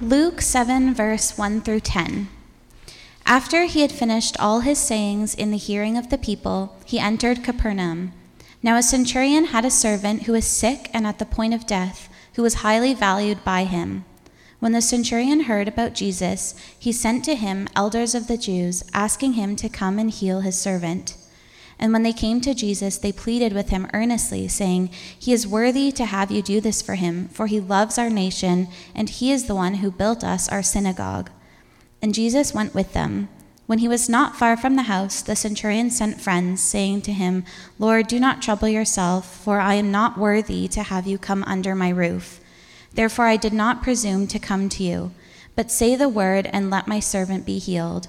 Luke 7, verse 1 through 10. After he had finished all his sayings in the hearing of the people, he entered Capernaum. Now a centurion had a servant who was sick and at the point of death, who was highly valued by him. When the centurion heard about Jesus, he sent to him elders of the Jews, asking him to come and heal his servant. And when they came to Jesus, they pleaded with him earnestly, saying, He is worthy to have you do this for him, for he loves our nation, and he is the one who built us our synagogue. And Jesus went with them. When he was not far from the house, the centurion sent friends, saying to him, Lord, do not trouble yourself, for I am not worthy to have you come under my roof. Therefore I did not presume to come to you. But say the word, and let my servant be healed.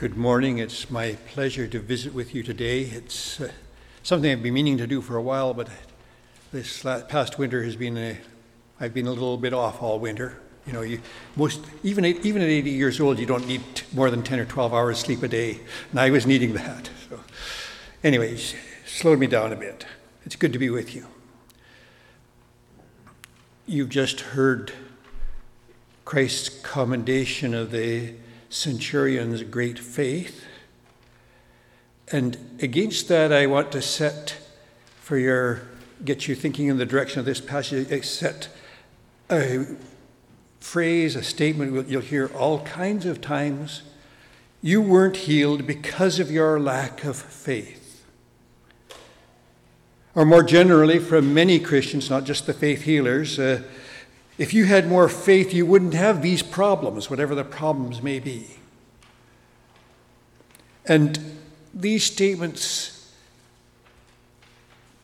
Good morning. It's my pleasure to visit with you today. It's uh, something I've been meaning to do for a while, but this past winter has been a, I've been a little bit off all winter. You know, you most even at, even at 80 years old, you don't need more than 10 or 12 hours sleep a day, and I was needing that. So, anyways, slowed me down a bit. It's good to be with you. You've just heard Christ's commendation of the centurion's great faith. And against that, I want to set for your, get you thinking in the direction of this passage, set a phrase, a statement you'll hear all kinds of times. You weren't healed because of your lack of faith. Or more generally, from many Christians, not just the faith healers, uh, if you had more faith, you wouldn't have these problems, whatever the problems may be. And these statements,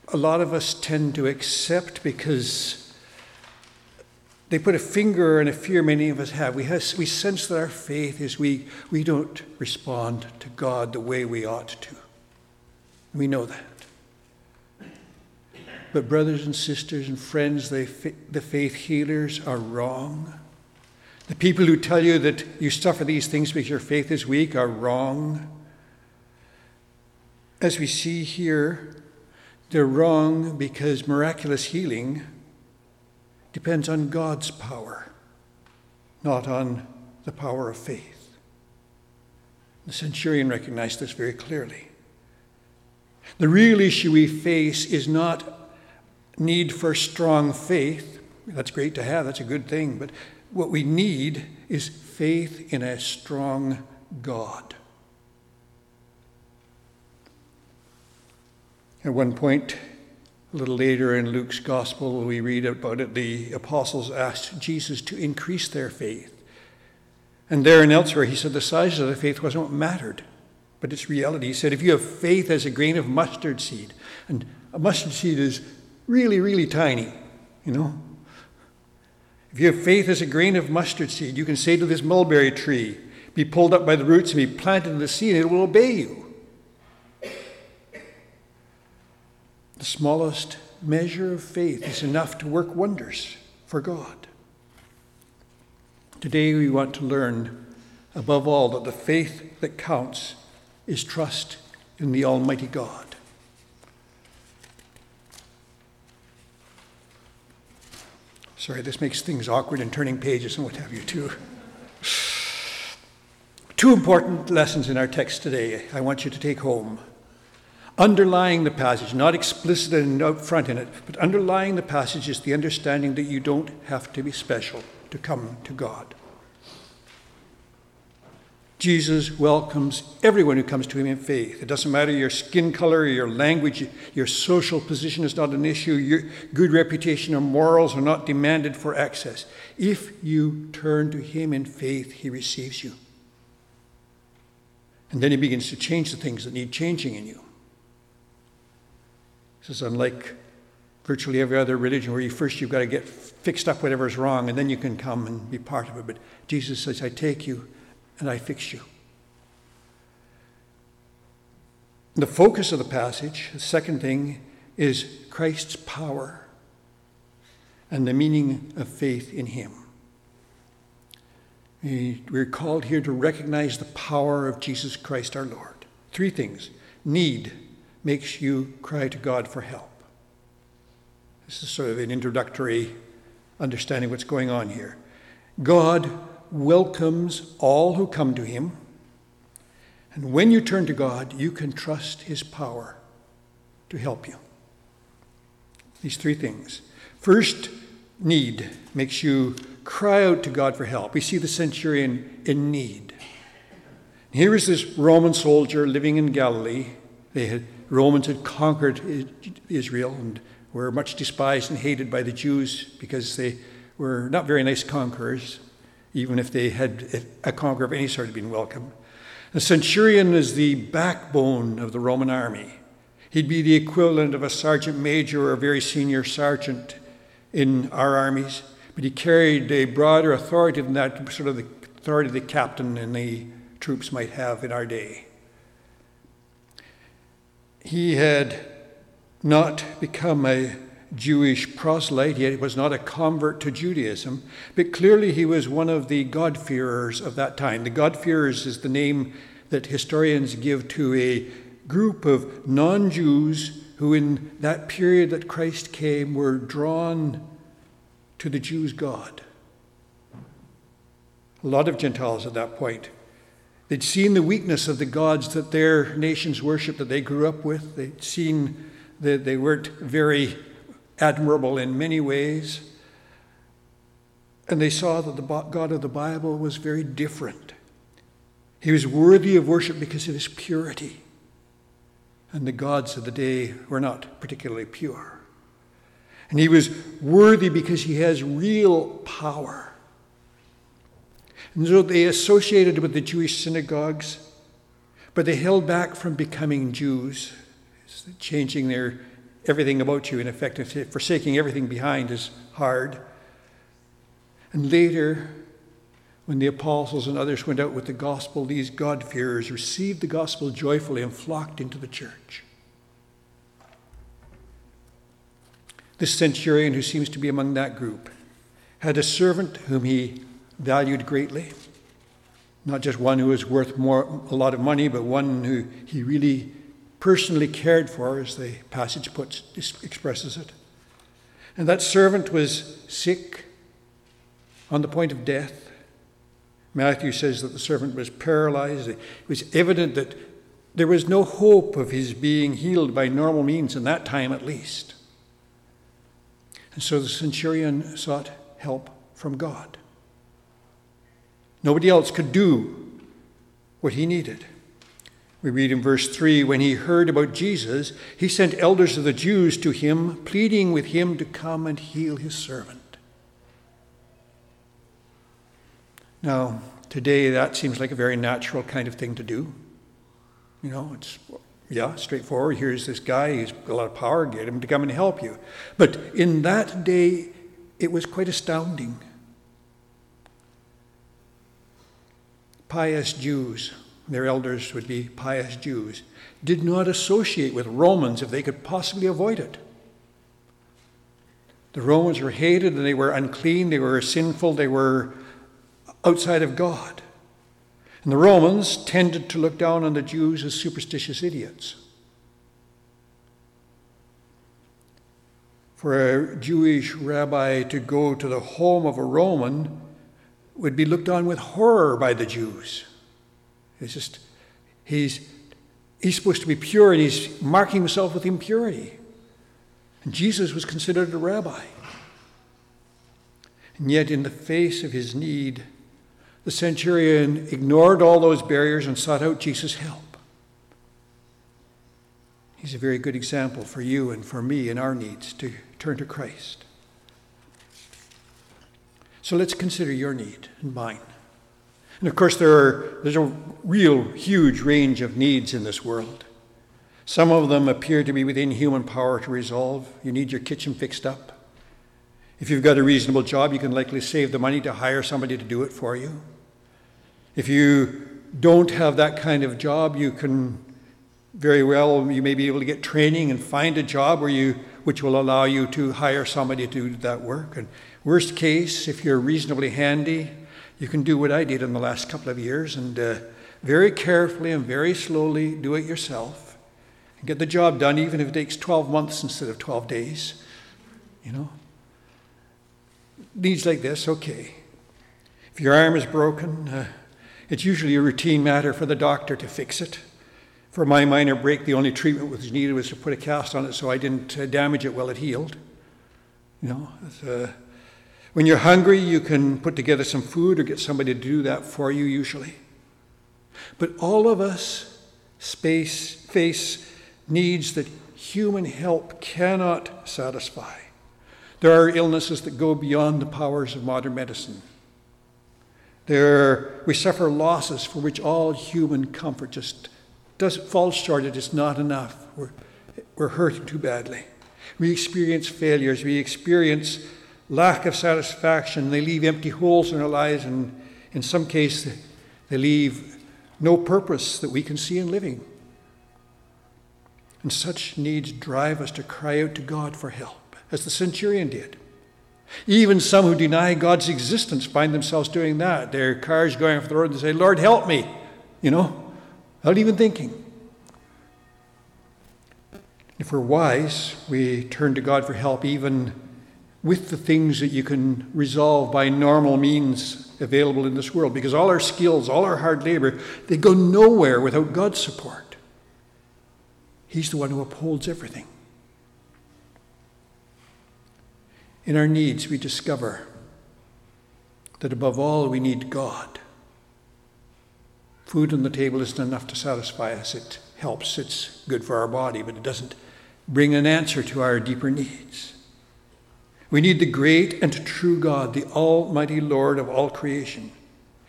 a lot of us tend to accept because they put a finger on a fear many of us have. We, have, we sense that our faith is we, we don't respond to God the way we ought to. We know that. But, brothers and sisters and friends, they, the faith healers are wrong. The people who tell you that you suffer these things because your faith is weak are wrong. As we see here, they're wrong because miraculous healing depends on God's power, not on the power of faith. The centurion recognized this very clearly. The real issue we face is not need for strong faith. That's great to have, that's a good thing. But what we need is faith in a strong God. At one point, a little later in Luke's gospel, we read about it. The apostles asked Jesus to increase their faith. And there and elsewhere, he said the size of the faith wasn't what mattered, but its reality. He said, if you have faith as a grain of mustard seed, and a mustard seed is really, really tiny, you know. If you have faith as a grain of mustard seed, you can say to this mulberry tree, be pulled up by the roots and be planted in the sea, and it will obey you. The smallest measure of faith is enough to work wonders for God. Today, we want to learn, above all, that the faith that counts is trust in the Almighty God. Sorry, this makes things awkward in turning pages and what have you, too. Two important lessons in our text today I want you to take home. Underlying the passage, not explicit and out front in it, but underlying the passage is the understanding that you don't have to be special to come to God. Jesus welcomes everyone who comes to him in faith. It doesn't matter your skin color, your language, your social position is not an issue, your good reputation or morals are not demanded for access. If you turn to him in faith, he receives you. And then he begins to change the things that need changing in you. This is unlike virtually every other religion where you first you've got to get fixed up whatever's wrong and then you can come and be part of it. But Jesus says, I take you and I fix you. The focus of the passage, the second thing, is Christ's power and the meaning of faith in Him. We're called here to recognize the power of Jesus Christ our Lord. Three things need makes you cry to God for help. This is sort of an introductory understanding what's going on here. God welcomes all who come to Him. And when you turn to God, you can trust His power to help you. These three things. First, need makes you cry out to God for help. We see the centurion in need. Here is this Roman soldier living in Galilee. They had, Romans had conquered Israel and were much despised and hated by the Jews because they were not very nice conquerors, even if they had a conqueror of any sort had been welcome. The centurion is the backbone of the Roman army. He'd be the equivalent of a sergeant major or a very senior sergeant in our armies, but he carried a broader authority than that, sort of the authority the captain and the troops might have in our day. He had not become a Jewish proselyte, he was not a convert to Judaism, but clearly he was one of the God-fearers of that time. The God-fearers is the name that historians give to a group of non Jews who, in that period that Christ came, were drawn to the Jews' God. A lot of Gentiles at that point. They'd seen the weakness of the gods that their nations worshiped, that they grew up with. They'd seen that they weren't very admirable in many ways. And they saw that the God of the Bible was very different. He was worthy of worship because of his purity and the gods of the day were not particularly pure. And he was worthy because he has real power. And so they associated with the Jewish synagogues, but they held back from becoming Jews, changing their everything about you, in effect, forsaking everything behind is hard. And later, when the apostles and others went out with the gospel, these God-fearers received the gospel joyfully and flocked into the church. This centurion, who seems to be among that group, had a servant whom he valued greatly. Not just one who was worth more, a lot of money, but one who he really personally cared for, as the passage puts, expresses it. And that servant was sick, on the point of death. Matthew says that the servant was paralyzed. It was evident that there was no hope of his being healed by normal means, in that time at least. And so the centurion sought help from God. Nobody else could do what he needed. We read in verse 3 when he heard about Jesus, he sent elders of the Jews to him, pleading with him to come and heal his servant. Now, today that seems like a very natural kind of thing to do. You know, it's, yeah, straightforward. Here's this guy, he's got a lot of power, get him to come and help you. But in that day, it was quite astounding. Pious Jews, their elders would be pious Jews, did not associate with Romans if they could possibly avoid it. The Romans were hated and they were unclean, they were sinful, they were outside of God. And the Romans tended to look down on the Jews as superstitious idiots. For a Jewish rabbi to go to the home of a Roman would be looked on with horror by the Jews. It's just, he's, he's supposed to be pure and he's marking himself with impurity. And Jesus was considered a rabbi. And yet, in the face of his need, the centurion ignored all those barriers and sought out Jesus' help. He's a very good example for you and for me in our needs to turn to Christ. So let's consider your need and mine. And of course, there are, there's a real huge range of needs in this world. Some of them appear to be within human power to resolve. You need your kitchen fixed up. If you've got a reasonable job, you can likely save the money to hire somebody to do it for you. If you don't have that kind of job, you can very well you may be able to get training and find a job where you which will allow you to hire somebody to do that work. And worst case, if you're reasonably handy, you can do what I did in the last couple of years and uh, very carefully and very slowly do it yourself and get the job done, even if it takes 12 months instead of 12 days. You know? Needs like this, okay. If your arm is broken, uh, it's usually a routine matter for the doctor to fix it. For my minor break, the only treatment that was needed was to put a cast on it so I didn't uh, damage it while it healed. You know, uh, when you're hungry, you can put together some food or get somebody to do that for you, usually. But all of us space, face needs that human help cannot satisfy. There are illnesses that go beyond the powers of modern medicine. There, we suffer losses for which all human comfort just does fall short. It is not enough. We're, we're hurting too badly. We experience failures. We experience lack of satisfaction. They leave empty holes in our lives, and in some cases, they leave no purpose that we can see in living. And such needs drive us to cry out to God for help, as the centurion did. Even some who deny God's existence find themselves doing that. Their cars going off the road and say, Lord, help me, you know, without even thinking. If we're wise, we turn to God for help even with the things that you can resolve by normal means available in this world. Because all our skills, all our hard labor, they go nowhere without God's support. He's the one who upholds everything. In our needs, we discover that above all, we need God. Food on the table isn't enough to satisfy us. It helps, it's good for our body, but it doesn't bring an answer to our deeper needs. We need the great and true God, the Almighty Lord of all creation,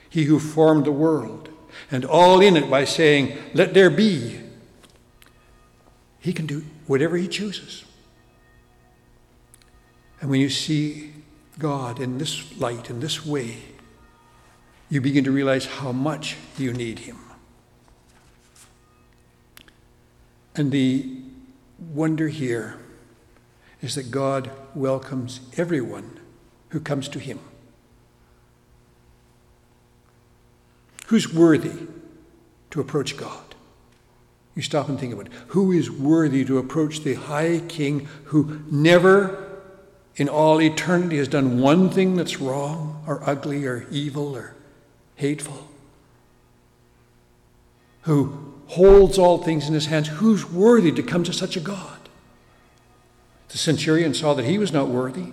He who formed the world and all in it by saying, Let there be. He can do whatever He chooses. And when you see God in this light, in this way, you begin to realize how much you need Him. And the wonder here is that God welcomes everyone who comes to Him. Who's worthy to approach God? You stop and think about it. Who is worthy to approach the high king who never in all eternity has done one thing that's wrong or ugly or evil or hateful, who holds all things in his hands, who's worthy to come to such a God? The centurion saw that he was not worthy.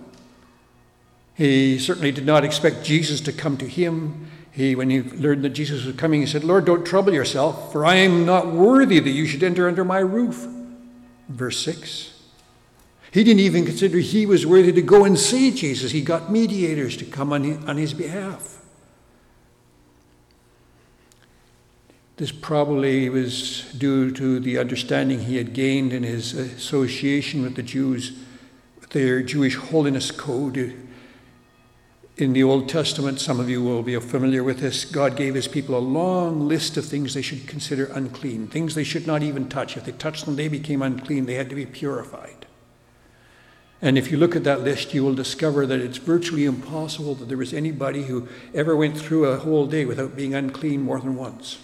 He certainly did not expect Jesus to come to him. He, when he learned that Jesus was coming, he said, Lord, don't trouble yourself, for I am not worthy that you should enter under my roof. Verse 6. He didn't even consider he was worthy to go and see Jesus. He got mediators to come on his, on his behalf. This probably was due to the understanding he had gained in his association with the Jews, their Jewish holiness code. In the Old Testament, some of you will be familiar with this, God gave his people a long list of things they should consider unclean, things they should not even touch. If they touched them, they became unclean. They had to be purified. And if you look at that list, you will discover that it's virtually impossible that there was anybody who ever went through a whole day without being unclean more than once.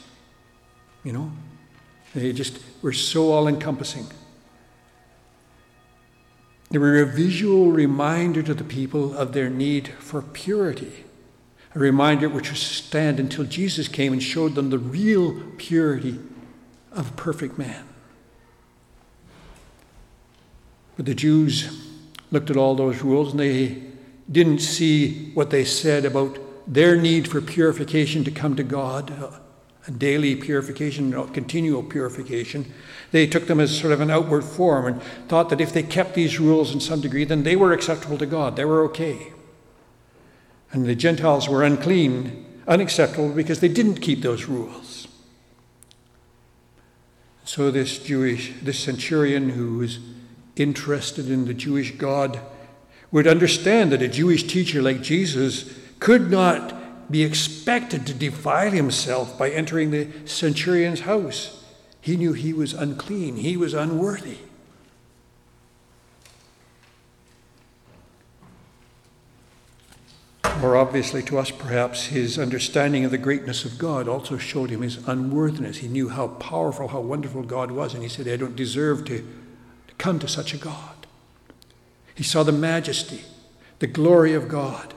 You know? They just were so all encompassing. They were a visual reminder to the people of their need for purity, a reminder which would stand until Jesus came and showed them the real purity of a perfect man. But the Jews looked at all those rules and they didn't see what they said about their need for purification to come to God, daily purification, continual purification. They took them as sort of an outward form and thought that if they kept these rules in some degree, then they were acceptable to God. They were okay. And the Gentiles were unclean, unacceptable, because they didn't keep those rules. So this Jewish, this centurion who was interested in the Jewish God would understand that a Jewish teacher like Jesus could not be expected to defile himself by entering the centurion's house. He knew he was unclean, he was unworthy. More obviously to us, perhaps, his understanding of the greatness of God also showed him his unworthiness. He knew how powerful, how wonderful God was, and he said, I don't deserve to, come to such a God. He saw the majesty, the glory of God.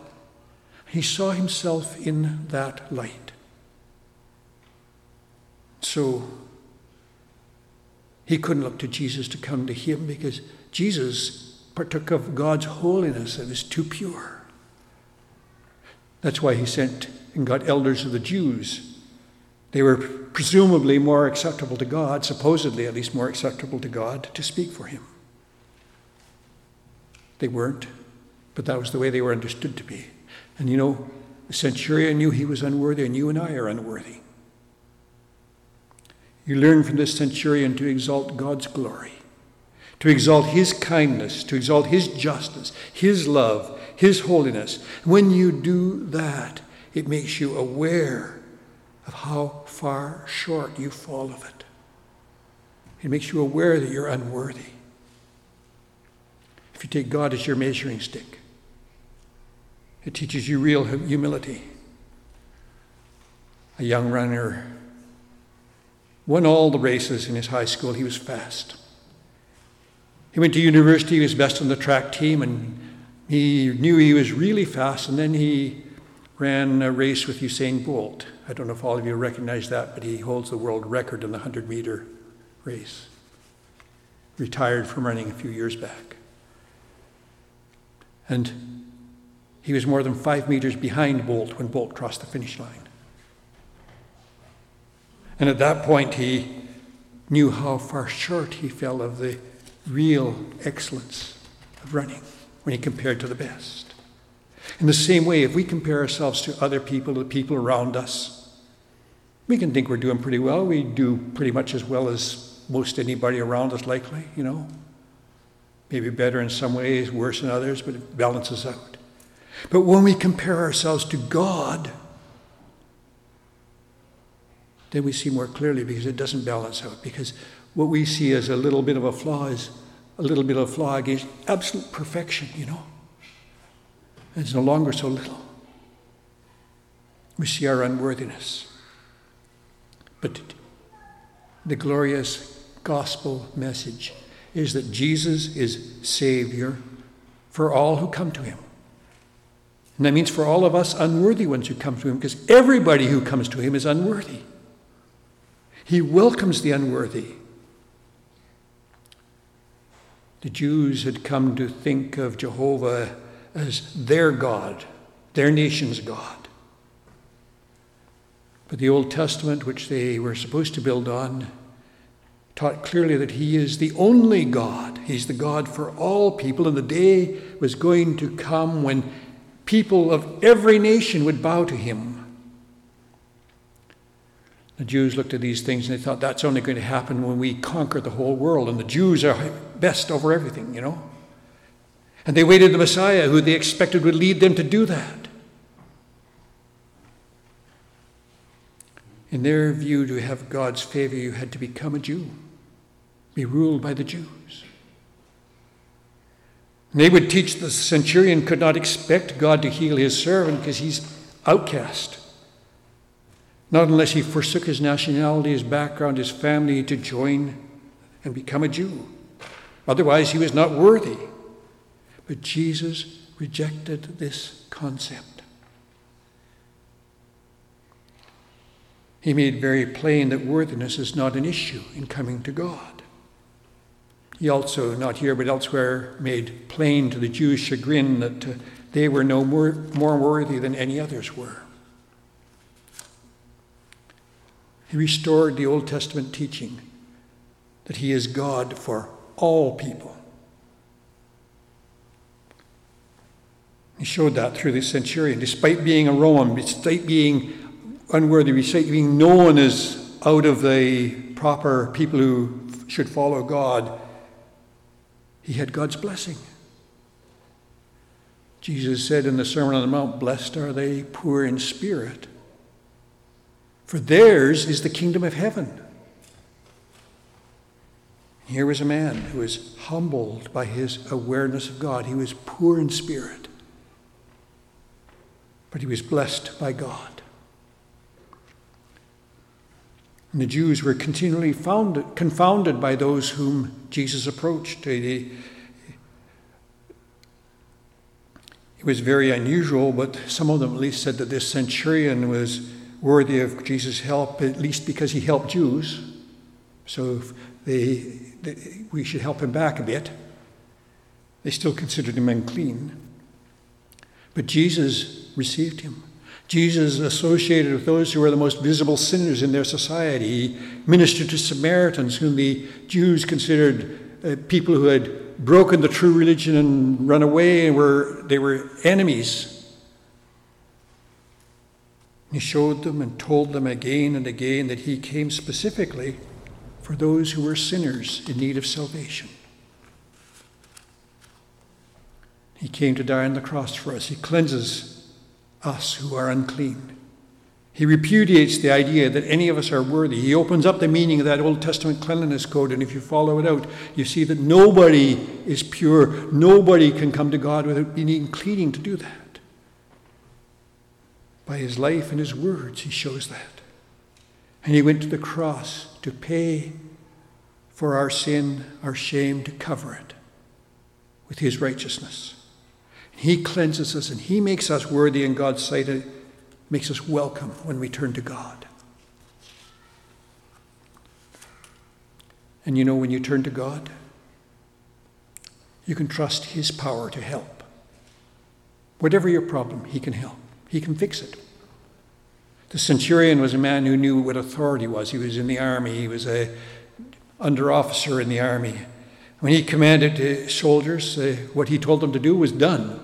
He saw himself in that light. So he couldn't look to Jesus to come to him because Jesus partook of God's holiness and was too pure. That's why he sent and got elders of the Jews. They were presumably more acceptable to God, supposedly at least more acceptable to God, to speak for him. They weren't, but that was the way they were understood to be. And you know, the centurion knew he was unworthy, and you and I are unworthy. You learn from this centurion to exalt God's glory, to exalt his kindness, to exalt his justice, his love, his holiness. When you do that, it makes you aware of how far short you fall of it. It makes you aware that you're unworthy. If you take God as your measuring stick, it teaches you real humility. A young runner won all the races in his high school. He was fast. He went to university, he was best on the track team, and he knew he was really fast, and then he ran a race with Usain Bolt. I don't know if all of you recognize that, but he holds the world record in the 100 meter race. Retired from running a few years back. And he was more than five meters behind Bolt when Bolt crossed the finish line. And at that point, he knew how far short he fell of the real excellence of running when he compared to the best. In the same way, if we compare ourselves to other people, the people around us, we can think we're doing pretty well. We do pretty much as well as most anybody around us, likely, you know. Maybe better in some ways, worse in others, but it balances out. But when we compare ourselves to God, then we see more clearly because it doesn't balance out. Because what we see as a little bit of a flaw is a little bit of a flaw against absolute perfection, you know. It's no longer so little. We see our unworthiness. But the glorious gospel message is that Jesus is Savior for all who come to Him. And that means for all of us unworthy ones who come to Him, because everybody who comes to Him is unworthy. He welcomes the unworthy. The Jews had come to think of Jehovah as their God, their nation's God. But the Old Testament, which they were supposed to build on, taught clearly that He is the only God. He's the God for all people, and the day was going to come when people of every nation would bow to Him. The Jews looked at these things and they thought that's only going to happen when we conquer the whole world, and the Jews are best over everything, you know. And they waited the Messiah who they expected would lead them to do that. In their view, to have God's favor, you had to become a Jew, be ruled by the Jews. And they would teach the centurion could not expect God to heal his servant because he's outcast. Not unless he forsook his nationality, his background, his family to join and become a Jew. Otherwise, he was not worthy. But Jesus rejected this concept. He made very plain that worthiness is not an issue in coming to God. He also, not here but elsewhere, made plain to the Jews' chagrin that uh, they were no more, more worthy than any others were. He restored the Old Testament teaching that He is God for all people. He showed that through the centurion. Despite being a Roman, despite being unworthy, despite being known as out of the proper people who should follow God, he had God's blessing. Jesus said in the Sermon on the Mount, Blessed are they poor in spirit, for theirs is the kingdom of heaven. Here was a man who was humbled by his awareness of God. He was poor in spirit, but he was blessed by God. And the Jews were continually founded, confounded by those whom Jesus approached. They, it was very unusual, but some of them at least said that this centurion was worthy of Jesus' help, at least because he helped Jews. So they, they, we should help him back a bit. They still considered him unclean. But Jesus received him. Jesus associated with those who were the most visible sinners in their society. He ministered to Samaritans, whom the Jews considered uh, people who had broken the true religion and run away and were they were enemies. He showed them and told them again and again that he came specifically for those who were sinners in need of salvation. He came to die on the cross for us. He cleanses us who are unclean. He repudiates the idea that any of us are worthy. He opens up the meaning of that Old Testament cleanliness code, and if you follow it out, you see that nobody is pure. Nobody can come to God without being cleaning to do that. By his life and his words, he shows that. And he went to the cross to pay for our sin, our shame, to cover it with his righteousness. He cleanses us and He makes us worthy in God's sight and makes us welcome when we turn to God. And you know, when you turn to God, you can trust His power to help. Whatever your problem, He can help, He can fix it. The centurion was a man who knew what authority was. He was in the army, he was a under officer in the army. When he commanded soldiers, uh, what he told them to do was done.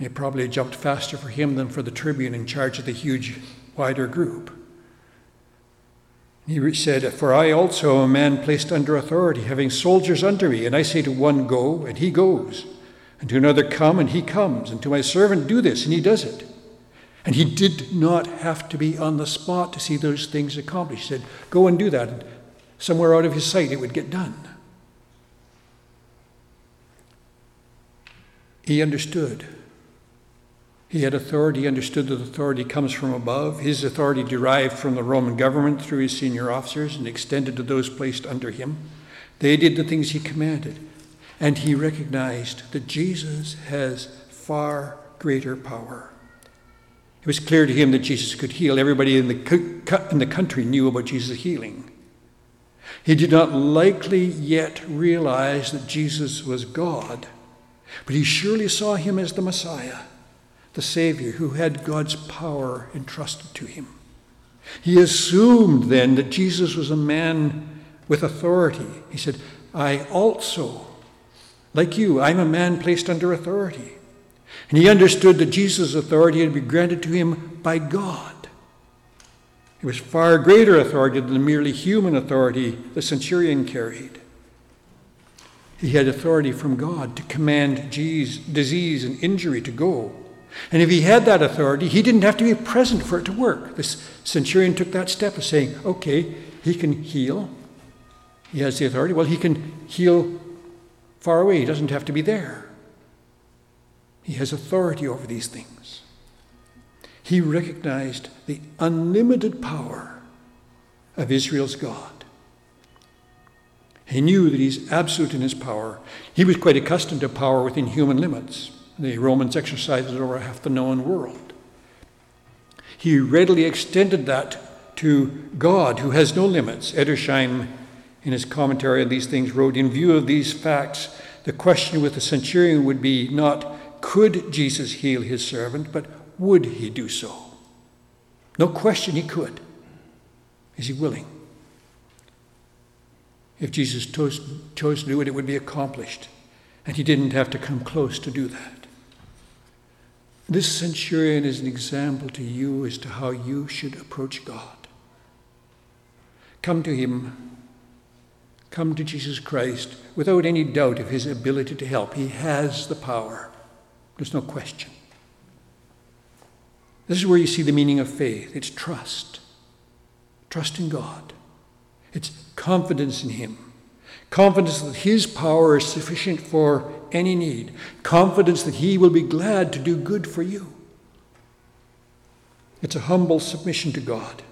It probably jumped faster for him than for the tribune in charge of the huge, wider group. He said, For I also am a man placed under authority, having soldiers under me, and I say to one, Go, and he goes, and to another, Come, and he comes, and to my servant, Do this, and he does it. And he did not have to be on the spot to see those things accomplished. He said, Go and do that. And somewhere out of his sight, it would get done. He understood he had authority, understood that authority comes from above. His authority derived from the Roman government through his senior officers and extended to those placed under him. They did the things he commanded. And he recognized that Jesus has far greater power. It was clear to him that Jesus could heal. Everybody in the, in the country knew about Jesus' healing. He did not likely yet realize that Jesus was God, but he surely saw him as the Messiah the Savior who had God's power entrusted to him. He assumed then that Jesus was a man with authority. He said, I also, like you, I'm a man placed under authority. And he understood that Jesus' authority had been granted to him by God. It was far greater authority than the merely human authority the centurion carried. He had authority from God to command disease and injury to go and if he had that authority, he didn't have to be present for it to work. This centurion took that step of saying, okay, he can heal. He has the authority. Well, he can heal far away, he doesn't have to be there. He has authority over these things. He recognized the unlimited power of Israel's God. He knew that he's absolute in his power. He was quite accustomed to power within human limits. The Romans exercised over half the known world. He readily extended that to God, who has no limits. Edersheim, in his commentary on these things, wrote In view of these facts, the question with the centurion would be not, could Jesus heal his servant, but would he do so? No question he could. Is he willing? If Jesus chose, chose to do it, it would be accomplished. And he didn't have to come close to do that. This centurion is an example to you as to how you should approach God. Come to Him. Come to Jesus Christ without any doubt of His ability to help. He has the power. There's no question. This is where you see the meaning of faith it's trust. Trust in God. It's confidence in Him. Confidence that His power is sufficient for any need. Confidence that He will be glad to do good for you. It's a humble submission to God.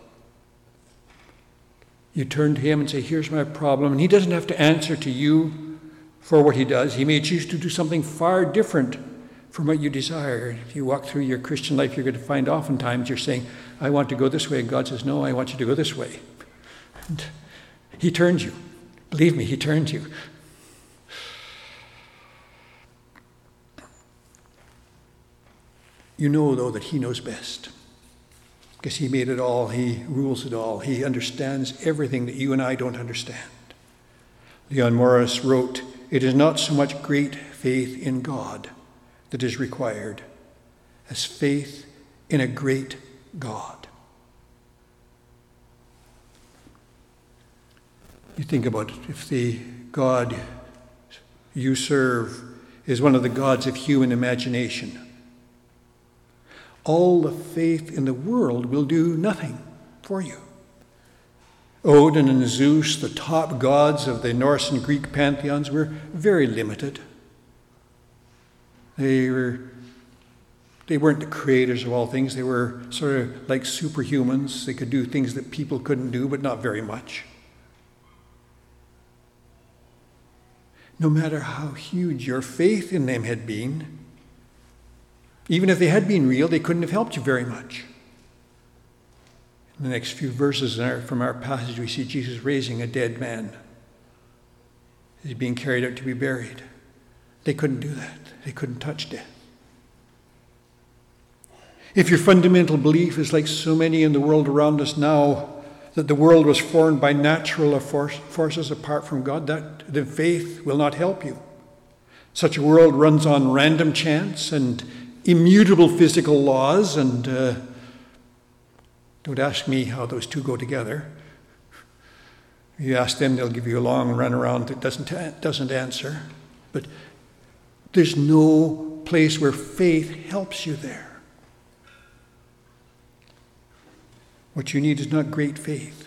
You turn to Him and say, Here's my problem. And He doesn't have to answer to you for what He does. He may choose to do something far different from what you desire. If you walk through your Christian life, you're going to find oftentimes you're saying, I want to go this way. And God says, No, I want you to go this way. And He turns you. Believe me, He turns you. You know, though, that He knows best because He made it all, He rules it all, He understands everything that you and I don't understand. Leon Morris wrote, It is not so much great faith in God that is required as faith in a great God. You think about it, if the God you serve is one of the gods of human imagination, all the faith in the world will do nothing for you. Odin and Zeus, the top gods of the Norse and Greek pantheons, were very limited. They were they weren't the creators of all things. They were sort of like superhumans. They could do things that people couldn't do, but not very much. No matter how huge your faith in them had been, even if they had been real, they couldn't have helped you very much. In the next few verses from our passage, we see Jesus raising a dead man. He's being carried out to be buried. They couldn't do that. They couldn't touch death. If your fundamental belief is like so many in the world around us now, that the world was formed by natural forces apart from God, that the faith will not help you. Such a world runs on random chance and immutable physical laws, and uh, don't ask me how those two go together. You ask them, they'll give you a long run around that doesn't, doesn't answer. But there's no place where faith helps you there. What you need is not great faith,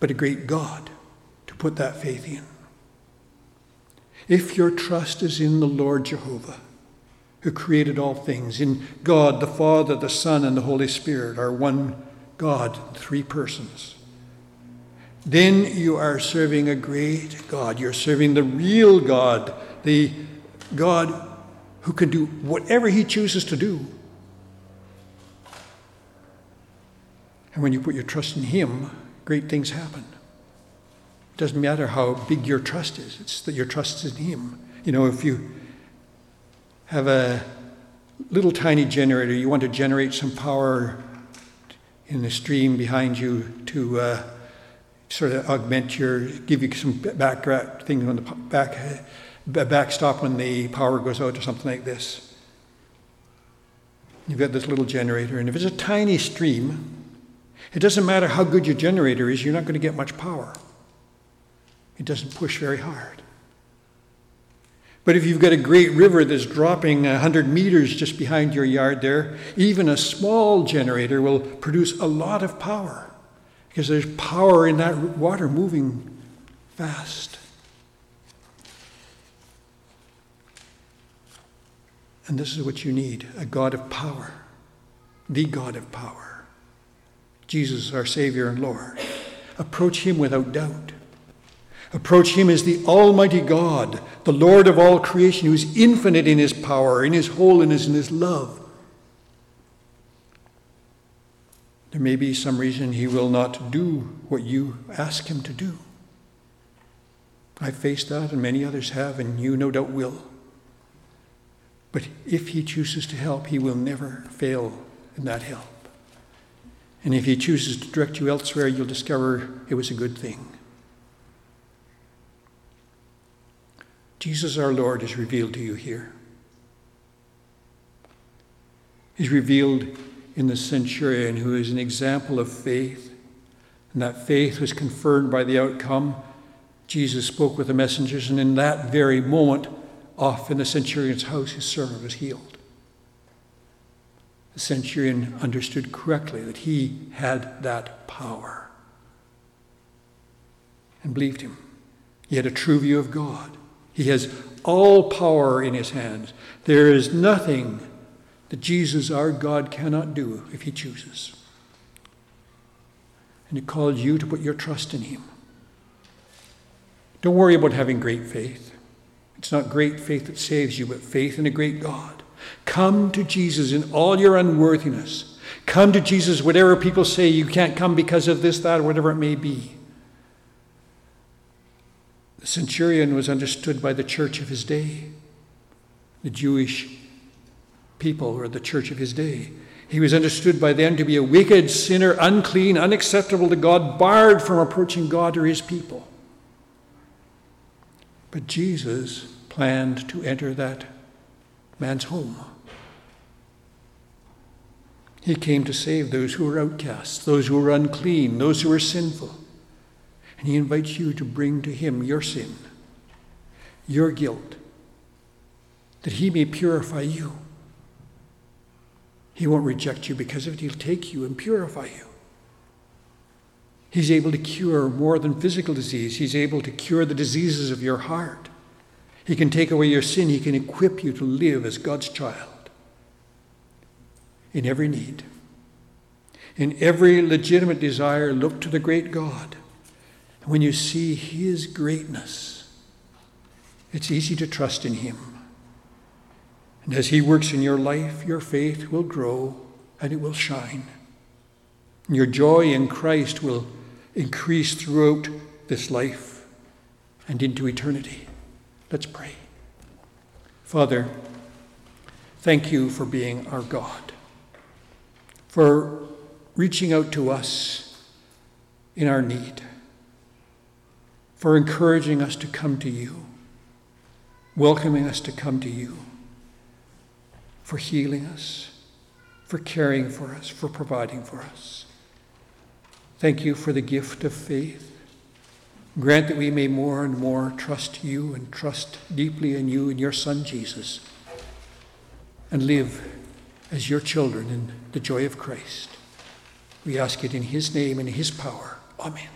but a great God to put that faith in. If your trust is in the Lord Jehovah, who created all things, in God, the Father, the Son, and the Holy Spirit, are one God, three persons, then you are serving a great God. You're serving the real God the God who can do whatever he chooses to do. And when you put your trust in him, great things happen. It doesn't matter how big your trust is, it's that your trust is in him. You know, if you have a little tiny generator, you want to generate some power in the stream behind you to uh, sort of augment your, give you some back thing on the back backstop when the power goes out or something like this. You've got this little generator, and if it's a tiny stream, it doesn't matter how good your generator is, you're not going to get much power. It doesn't push very hard. But if you've got a great river that's dropping 100 meters just behind your yard there, even a small generator will produce a lot of power because there's power in that water moving fast. And this is what you need a God of power, the God of power. Jesus, our Savior and Lord. Approach Him without doubt. Approach Him as the Almighty God, the Lord of all creation, who is infinite in His power, in His holiness, in His love. There may be some reason He will not do what you ask Him to do. I've faced that, and many others have, and you no doubt will. But if he chooses to help, he will never fail in that help. And if he chooses to direct you elsewhere, you'll discover it was a good thing. Jesus our Lord is revealed to you here. is revealed in the centurion, who is an example of faith. And that faith was confirmed by the outcome. Jesus spoke with the messengers, and in that very moment, off in the centurion's house, his servant was healed. The centurion understood correctly that he had that power and believed him. He had a true view of God. He has all power in his hands. There is nothing that Jesus, our God, cannot do if he chooses. And he calls you to put your trust in him. Don't worry about having great faith. It's not great faith that saves you, but faith in a great God. Come to Jesus in all your unworthiness. Come to Jesus, whatever people say you can't come because of this, that, or whatever it may be. The centurion was understood by the church of his day, the Jewish people or the church of his day. He was understood by them to be a wicked sinner, unclean, unacceptable to God, barred from approaching God or his people. But Jesus planned to enter that man's home. He came to save those who were outcasts, those who were unclean, those who were sinful. And he invites you to bring to him your sin, your guilt, that he may purify you. He won't reject you because of it, he'll take you and purify you. He's able to cure more than physical disease, he's able to cure the diseases of your heart. He can take away your sin, he can equip you to live as God's child in every need. In every legitimate desire, look to the great God and when you see His greatness, it's easy to trust in Him. And as He works in your life, your faith will grow and it will shine. And your joy in Christ will increase throughout this life and into eternity. Let's pray. Father, thank you for being our God, for reaching out to us in our need for encouraging us to come to you, welcoming us to come to you, for healing us, for caring for us, for providing for us. Thank you for the gift of faith. Grant that we may more and more trust you and trust deeply in you and your Son Jesus and live as your children in the joy of Christ. We ask it in his name and his power. Amen.